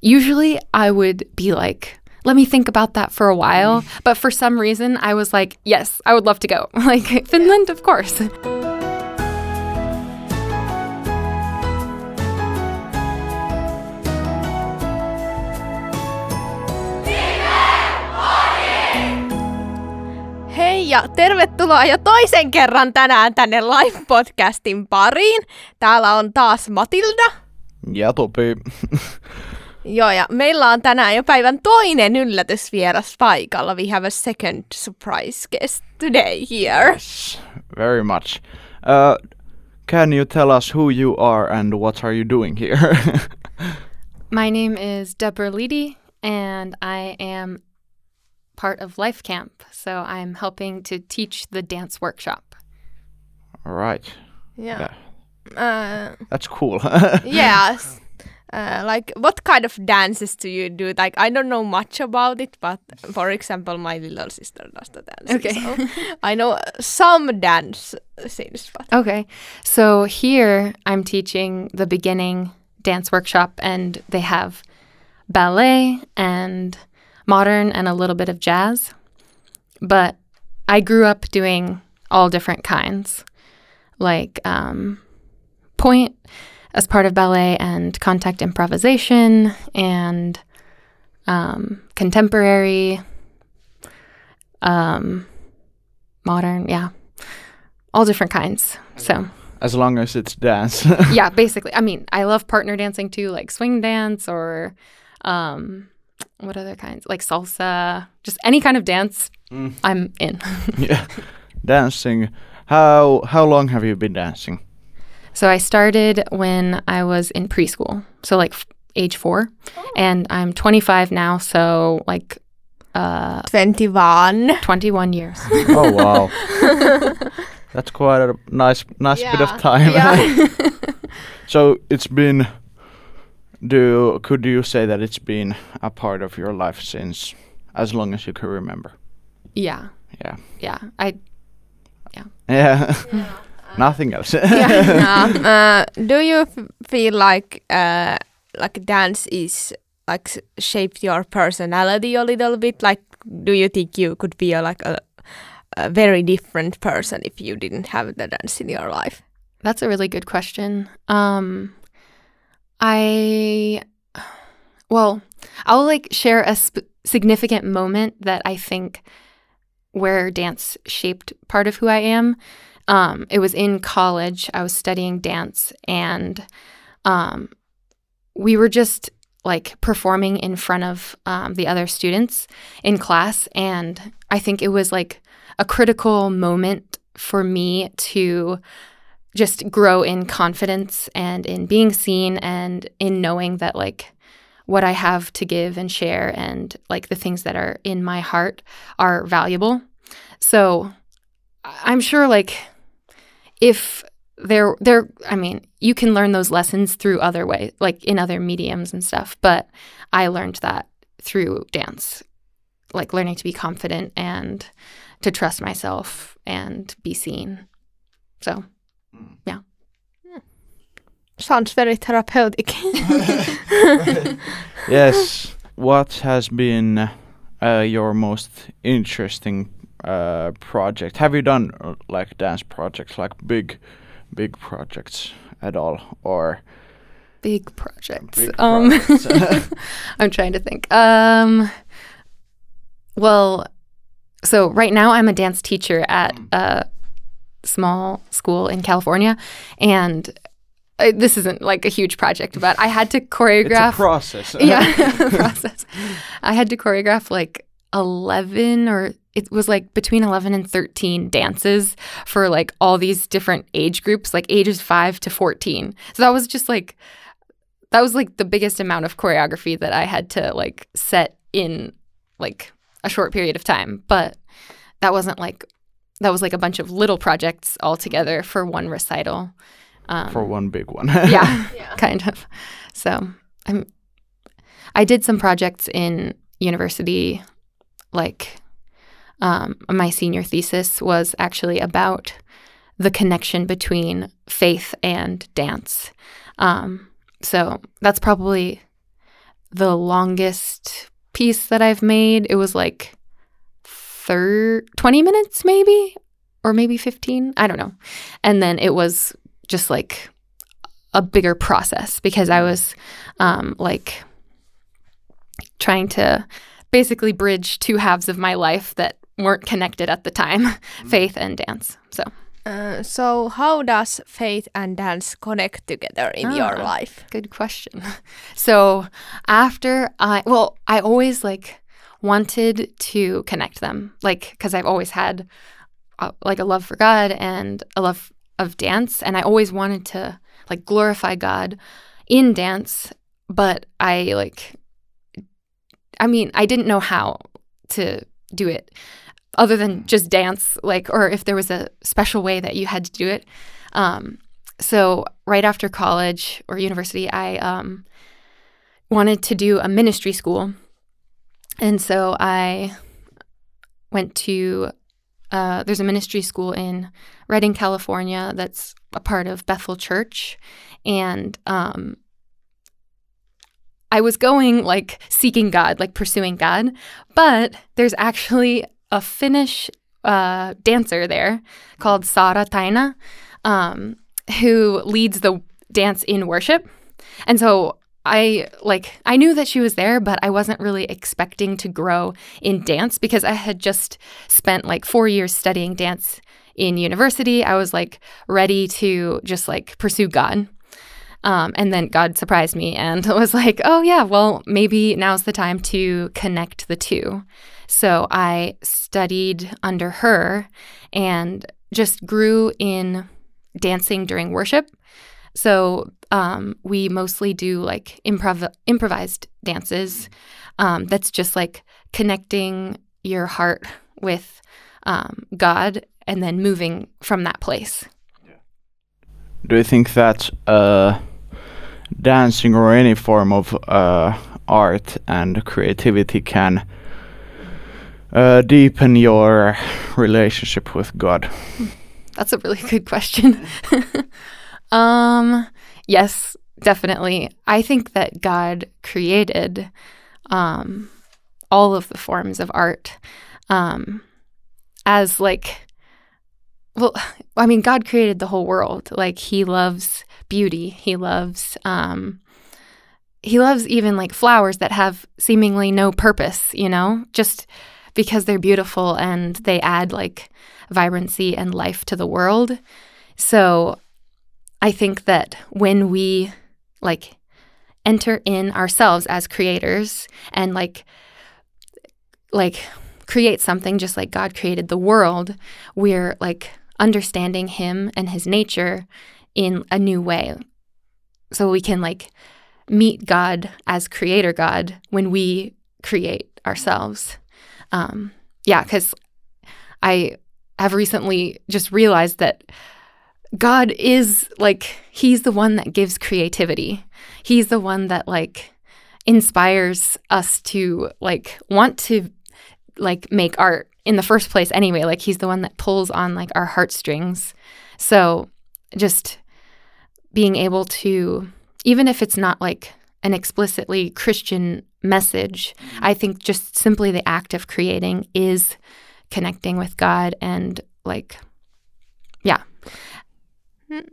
Usually I would be like, let me think about that for a while. Mm. But for some reason, I was like, yes, I would love to go. Like, Finland, of course. Hei ja tervetuloa jo toisen kerran tänään tänne live-podcastin pariin. Täällä on taas Matilda. Ja Topi. Joo, ja meillä on tänään jo päivän toinen yllätysvieras paikalla. We have a second surprise guest today here. Yes, very much. Uh, can you tell us who you are and what are you doing here? My name is Deborah Leedy, and I am part of Life Camp. So I'm helping to teach the dance workshop. All right. Yeah. Yeah. Uh, That's cool. yes. Uh, like, what kind of dances do you do? Like, I don't know much about it, but for example, my little sister does the dance. Okay. So I know some dance scenes, but Okay. So here I'm teaching the beginning dance workshop, and they have ballet and modern and a little bit of jazz. But I grew up doing all different kinds, like um, pointe as part of ballet and contact improvisation and um, contemporary, um, modern, yeah, all different kinds. So as long as it's dance. yeah, basically. I mean, I love partner dancing too, like swing dance or um, what other kinds? Like salsa, just any kind of dance. Mm. I'm in. yeah. Dancing. How how long have you been dancing? So I started when I was in preschool, so like f- age four, and I'm 25 now, so like uh, 21. 21 years. Oh wow. That's quite a nice nice bit of time. yeah. so it's been do could you say that it's been a part of your life since as long as you can remember? yeah, Yeah. yeah. I Yeah. Yeah. Nothing else. yeah. Uh, do you f- feel like uh, like dance is like shaped your personality a little bit? Like, do you think you could be a, like a, a very different person if you didn't have the dance in your life? That's a really good question. Um, I, well, I'll like share a sp- significant moment that I think where dance shaped part of who I am. Um, it was in college. I was studying dance, and um, we were just like performing in front of um, the other students in class, and I think it was like a critical moment for me to just grow in confidence and in being seen and in knowing that like what I have to give and share and like the things that are in my heart are valuable. So I'm sure like if there there I mean, you can learn those lessons through other ways, like in other mediums and stuff, but I learned that through dance. Like learning to be confident and to trust myself and be seen. So yeah. Sounds very therapeutic. yes. What has been uh, your most interesting uh, project? Have you done uh, like dance projects, like big, big projects at all, or big projects. Big um, projects. I'm trying to think. Um, well, so right now I'm a dance teacher at a small school in California, and uh, this isn't like a huge project, but I had to it's a choreograph. process? yeah, process. I had to choreograph like 11 or it was like between 11 and 13 dances for like all these different age groups, like ages 5 to 14. So that was just like that was like the biggest amount of choreography that I had to like set in like a short period of time. But that wasn't like that was like a bunch of little projects all together for one recital. Um, for one big one. yeah, kind of. So I'm. I did some projects in university, like um, my senior thesis was actually about the connection between faith and dance. Um, so that's probably the longest piece that I've made. It was like thir- 20 minutes, maybe, or maybe 15. I don't know. And then it was just like a bigger process because I was um, like trying to basically bridge two halves of my life that weren't connected at the time faith and dance. So. Uh, so how does faith and dance connect together in your Ah. life? Good question. So after I, well, I always like wanted to connect them, like because I've always had uh, like a love for God and a love of dance, and I always wanted to like glorify God in dance, but I like, I mean, I didn't know how to do it other than just dance, like, or if there was a special way that you had to do it. Um, so right after college or university, I um, wanted to do a ministry school, and so I went to. Uh, there's a ministry school in Redding, California, that's a part of Bethel Church, and um, I was going like seeking God, like pursuing God, but there's actually a Finnish uh, dancer there called Sara Taina, um, who leads the dance in worship. And so I like I knew that she was there, but I wasn't really expecting to grow in dance because I had just spent like 4 years studying dance in university. I was like ready to just like pursue God. Um, and then God surprised me and was like, oh, yeah, well, maybe now's the time to connect the two. So I studied under her and just grew in dancing during worship. So um, we mostly do like improv- improvised dances. Um, that's just like connecting your heart with um, God and then moving from that place. Do you think that uh, dancing or any form of uh, art and creativity can uh, deepen your relationship with God? That's a really good question. um, yes, definitely. I think that God created um, all of the forms of art um, as like, well, I mean, God created the whole world. Like, He loves beauty. He loves. Um, he loves even like flowers that have seemingly no purpose, you know, just because they're beautiful and they add like vibrancy and life to the world. So I think that when we like enter in ourselves as creators and like like create something just like God created the world, we're like understanding him and his nature in a new way. So we can like meet God as creator God when we create ourselves. Um, yeah, because I have recently just realized that God is like, He's the one that gives creativity. He's the one that like inspires us to like want to like make art in the first place anyway. Like, He's the one that pulls on like our heartstrings. So just being able to, even if it's not like an explicitly Christian message, I think just simply the act of creating is connecting with God and like, yeah,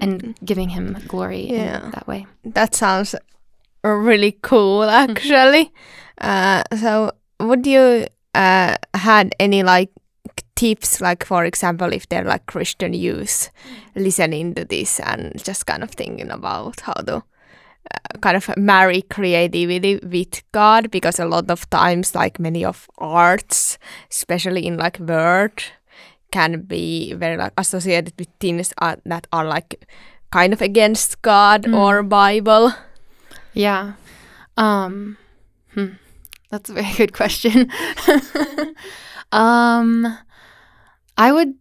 and giving Him glory Yeah. in that way. That sounds really cool, actually. Uh, so, would you uh, had any like tips, like for example, if they're like Christian youth listening to this and just kind of thinking about how to kind of marry creativity with God, because a lot of times, like many of arts, especially in like word, can be very like associated with things uh, that are like kind of against God Mm. or Bible. Yeah. Um, hmm. That's a very good question. um, I would,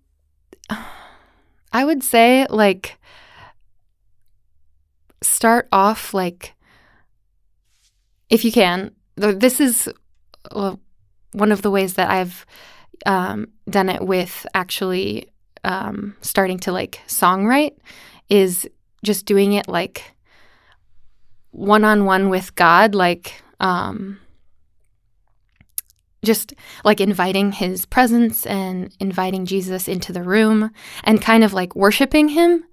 I would say like start off like if you can. th- This is uh, one of the ways that I've um, done it with actually um, starting to like songwrite is just doing it like one on one with God, like um, just like inviting his presence and inviting Jesus into the room and kind of like worshiping him.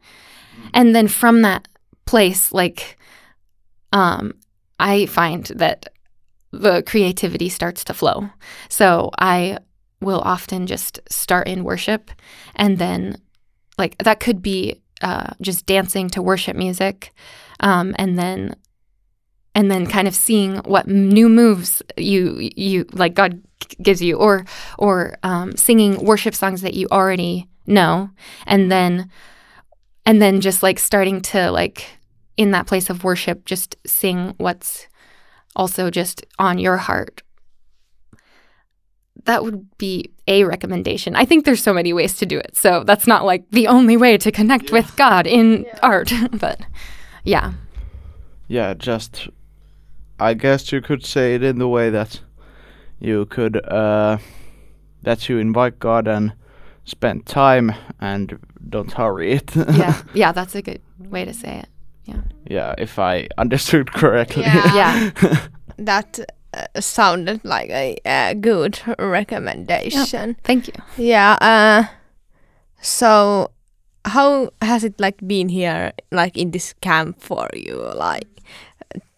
And then from that place, like, um, I find that the creativity starts to flow. So I will often just start in worship and then, like, that could be uh, just dancing to worship music. Um, and then and then kind of seeing what new moves you you like God gives you, or or um, singing worship songs that you already know, and then and then just like starting to like in that place of worship, just sing what's also just on your heart. That would be a recommendation. I think there's so many ways to do it. So that's not like the only way to connect yeah. with God in yeah. art, but yeah. Yeah, just I guess you could say it in the way that you could uh, that you invite God and spend time and don't hurry it. yeah, yeah, that's a good way to say it. Yeah. Yeah, if I understood correctly. Yeah. yeah. that uh, sounded like a uh, good recommendation. Yeah, thank you. Yeah. Uh, so, how has it like been here, like in this camp for you? Like,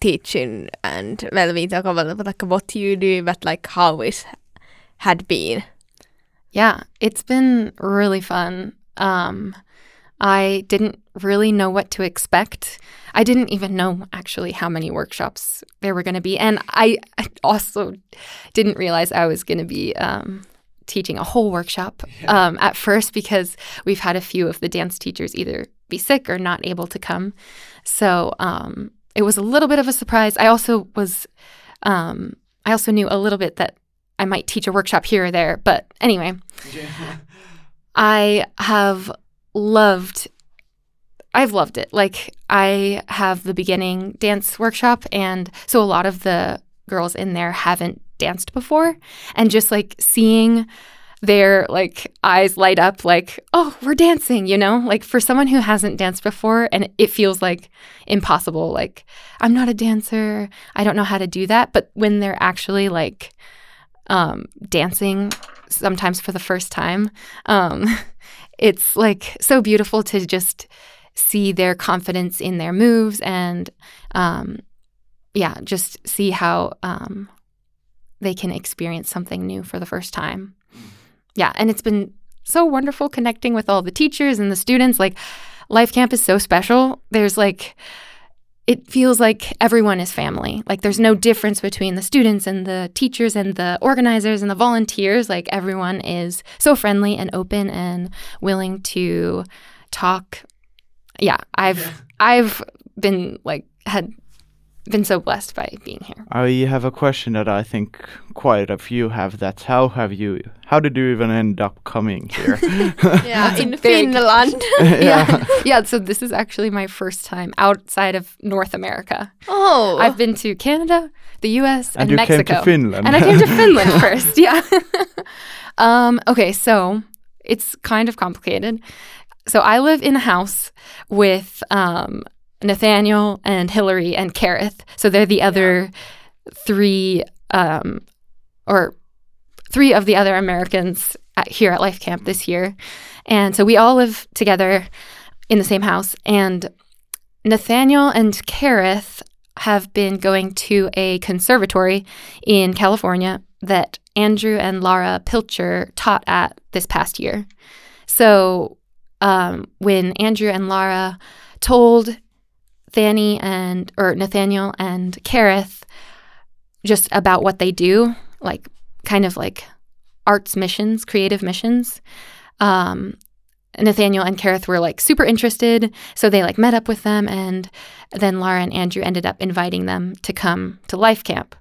teaching and well we talk about like what you do but like how it had been yeah it's been really fun um i didn't really know what to expect i didn't even know actually how many workshops there were going to be and I, also didn't realize i was going to be um, teaching a whole workshop um, at first because we've had a few of the dance teachers either be sick or not able to come so um, it was a little bit of a surprise. I also was, um, I also knew a little bit that I might teach a workshop here or there. But anyway, I have loved, I've loved it. Like I have the beginning dance workshop, and so a lot of the girls in there haven't danced before, and just like seeing their like eyes light up like oh we're dancing you know? Like for someone who hasn't danced before and it feels like impossible like i'm not a dancer. I don't know how to do that. But when they're actually like um, dancing sometimes for the first time um, it's like so beautiful to just see their confidence in their moves and um, yeah just see how um, they can experience something new for the first time yeah, and it's been so wonderful connecting with all the teachers and the students. Like, Life Camp is so special. There's like, it feels like everyone is family. Like, there's no difference between the students and the teachers and the organizers and the volunteers. Like, everyone is so friendly and open and willing to talk. Yeah, I've yeah. I've been like had been so blessed by being here. I have a question that I think quite a few have. That's how have you? How did you even end up coming here? yeah, in Finland. yeah. yeah, yeah. So this is actually my first time outside of North America. Oh, I've been to Canada, the U.S., and, and Mexico. Came to Finland. And I came to Finland first. Yeah. um, okay, so it's kind of complicated. So I live in a house with um, Nathaniel and Hillary and Kareth. So they're the other three, um, or three of the other Americans at, here at Life Camp this year. And so we all live together in the same house. And Nathaniel and Kareth have been going to a conservatory in California that Andrew and Laura Pilcher taught at this past year. So um, when Andrew and Lara told Fanny and or Nathaniel and Kareth just about what they do, like kind of like arts missions, creative missions. Um, Nathaniel and Kareth were like super interested, so they like met up with them, and then Lara and Andrew ended up inviting them to come to Life Camp.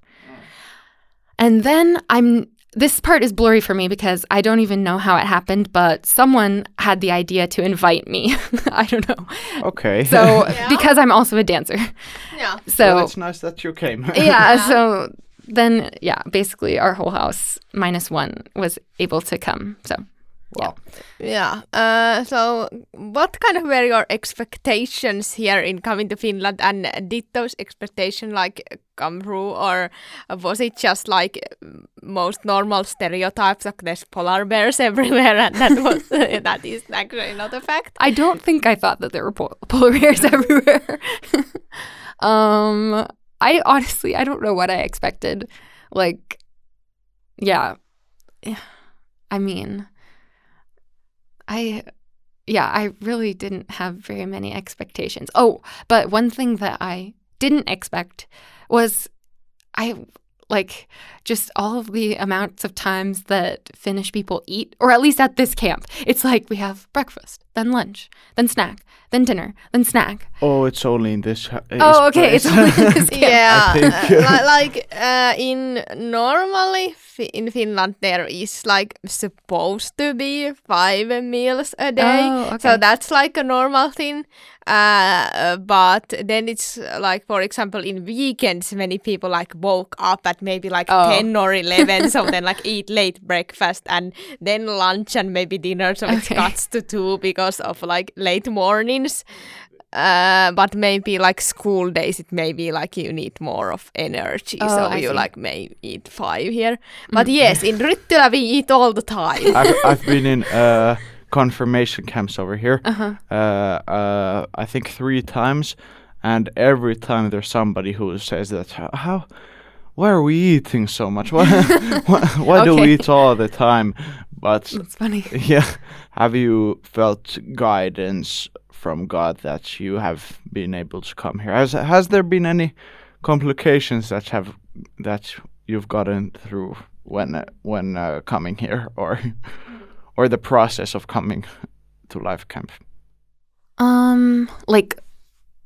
And then I'm this part is blurry for me because I don't even know how it happened, but someone had the idea to invite me. I don't know. Okay. So yeah. because I'm also a dancer. Yeah. So well, it's nice that you came. yeah, yeah. So then, yeah, basically our whole house minus one was able to come. So. Wow. Yeah. Uh, so, what kind of were your expectations here in coming to Finland, and did those expectations like come true, or was it just like most normal stereotypes, like there's polar bears everywhere, and that was that is actually not a fact? I don't think I thought that there were pol- polar bears everywhere. um, I honestly, I don't know what I expected. Like, yeah, I mean, I, yeah, I really didn't have very many expectations. Oh, but one thing that I didn't expect was I like just all of the amounts of times that Finnish people eat, or at least at this camp. It's like we have breakfast, then lunch, then snack, then dinner, then snack. Oh, it's only in this. Uh, Oh, okay, it's only in this camp. Yeah, I uh, like uh, in normally fi- in Finland there is like supposed to be five meals a day, Oh, okay. so that's like a normal thing. Uh, but then it's like, for example, in weekends, many people like woke up at maybe like Oh. ten or eleven, so then like eat late breakfast and then lunch and maybe dinner, so it Okay. cuts to two because of like late mornings. Uh, but maybe like school days, it may be like you need more of energy, Oh, so I you see. like may eat five here. But yes, in Ryttylä we eat all the time. I've, I've been in uh, confirmation camps over here. Uh-huh. Uh, uh, I think three times, and every time there's somebody who says that how. Why are we eating so much? Why, why, why do we eat all the time? But That's funny. yeah, have you felt guidance from God that you have been able to come here? Has has there been any complications that have that you've gotten through when uh, when uh, coming here, or or the process of coming to life camp? Um, like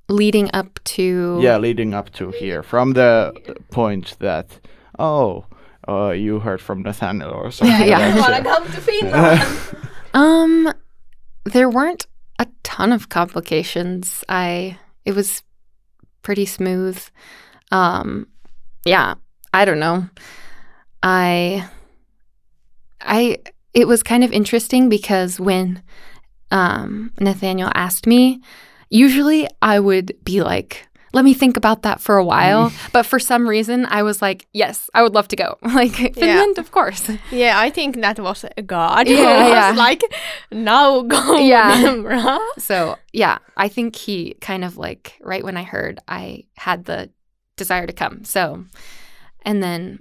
leading up to Yeah, leading up to here, from the point that oh, uh, you heard from Nathaniel or something. Yeah. like Wanna come to Finland? Um, there weren't a ton of complications. I it was pretty smooth. Um, yeah, I don't know. I I it was kind of interesting because when um Nathaniel asked me, usually I would be like let me think about that for a while. Mm. But for some reason, I was like, yes, I would love to go. Like, Finland, of course. yeah, I think that was a God. Yeah, was yeah. like, now go. Yeah. So yeah, I think he kind of like right when I heard, I had the desire to come. So, and then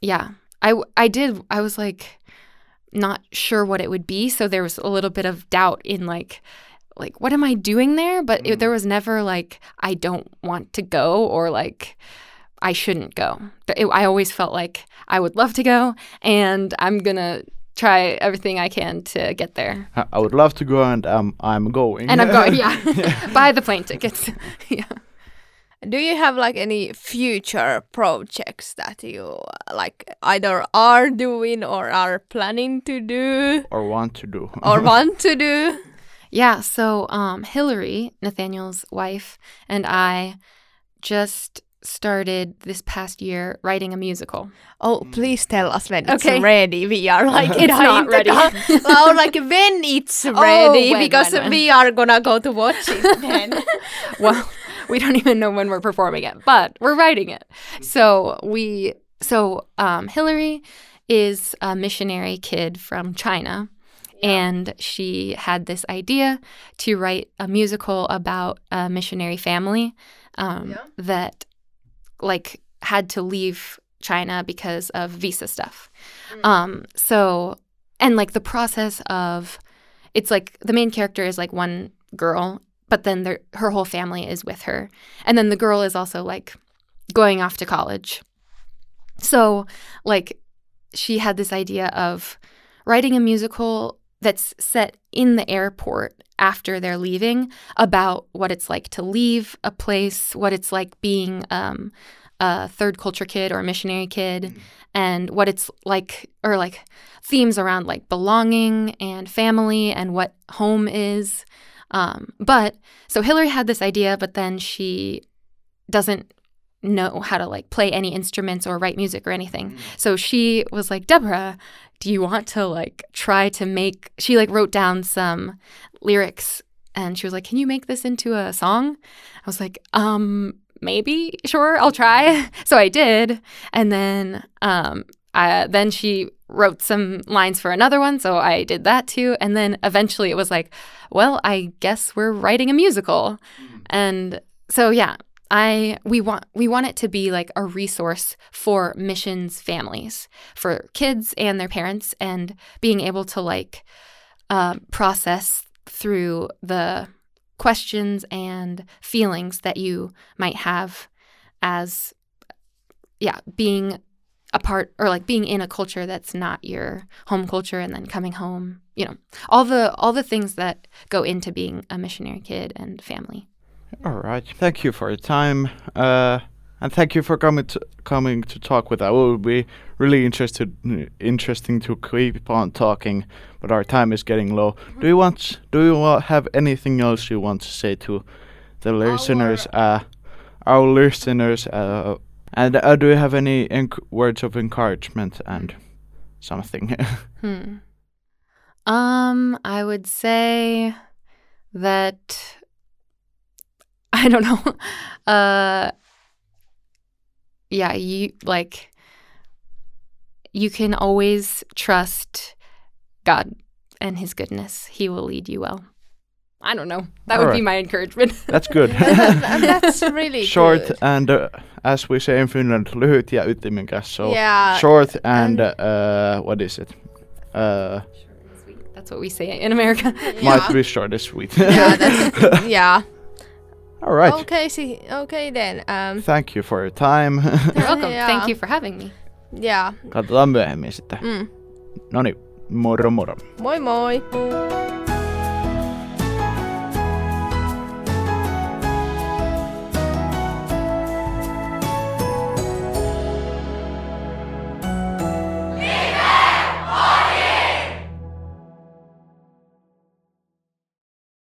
yeah, I I did. I was like not sure what it would be, so there was a little bit of doubt in like like what am I doing there? But it, there was never like I don't want to go or like I shouldn't go. But it, I always felt like I would love to go, and I'm gonna try everything I can to get there. I- I would love to go, and um, I'm going. And I'm going, yeah. Buy the plane tickets. yeah. Do you have like any future projects that you uh, like either are doing or are planning to do or want to do. or want to do? Yeah. So um, Hillary, Nathaniel's wife, and I just started this past year writing a musical. Oh, please tell us when Okay. it's ready. We are like It's not ready. go- or like when it's ready when, because when, when. we are gonna go to watch it then. well, we don't even know when we're performing it, but we're writing it. So we, so um, Hillary is a missionary kid from China. And she had this idea to write a musical about a missionary family um, Yeah. that, like, had to leave China because of visa stuff. Um, so, and like the process of, it's like the main character is like one girl, but then her whole family is with her. And then the girl is also like going off to college. So, like, she had this idea of writing a musical that's set in the airport after they're leaving about what it's like to leave a place, what it's like being um, a third culture kid or a missionary kid, and what it's like, or like themes around like belonging and family and what home is. Um, but so Hillary had this idea, but then she doesn't know how to like play any instruments or write music or anything. So she was like, Deborah, do you want to like try to make she like wrote down some lyrics and she was like can you make this into a song? I was like um maybe sure i'll try. So i did. And then um I, then she wrote some lines for another one so i did that too. And then eventually it was like well i guess we're writing a musical. And so yeah I we want we want it to be like a resource for missions families, for kids and their parents, and being able to like uh, process through the questions and feelings that you might have as yeah being a part or like being in a culture that's not your home culture and then coming home you know all the all the things that go into being a missionary kid and family All right. Thank you for your time. Uh, and thank you for coming to coming to talk with us. It will be really interested interesting to keep on talking, but our time is getting low. Do you want do you wa- have anything else you want to say to the listeners? Uh, our listeners. Uh, and uh, do you have any words of encouragement and something? Hmm. Um, I would say that I don't know. Uh yeah, you like you can always trust God and his goodness. He will lead you well. I don't know. That would be my encouragement. That's good. And that's really Short good. and uh, as we say in Finland, lyhyt ja ytimekäs. So yeah. short and and- uh, what is it? Uh, short and sweet. That's what we say in America. might be short and sweet. yeah, that's, yeah. All right. Okay, see, okay then. Um, Thank you for your time. You're welcome. Yeah. Thank you for having me. yeah. Katsotaan myöhemmin sitten. Mm. No niin, moro moro. Moi moi.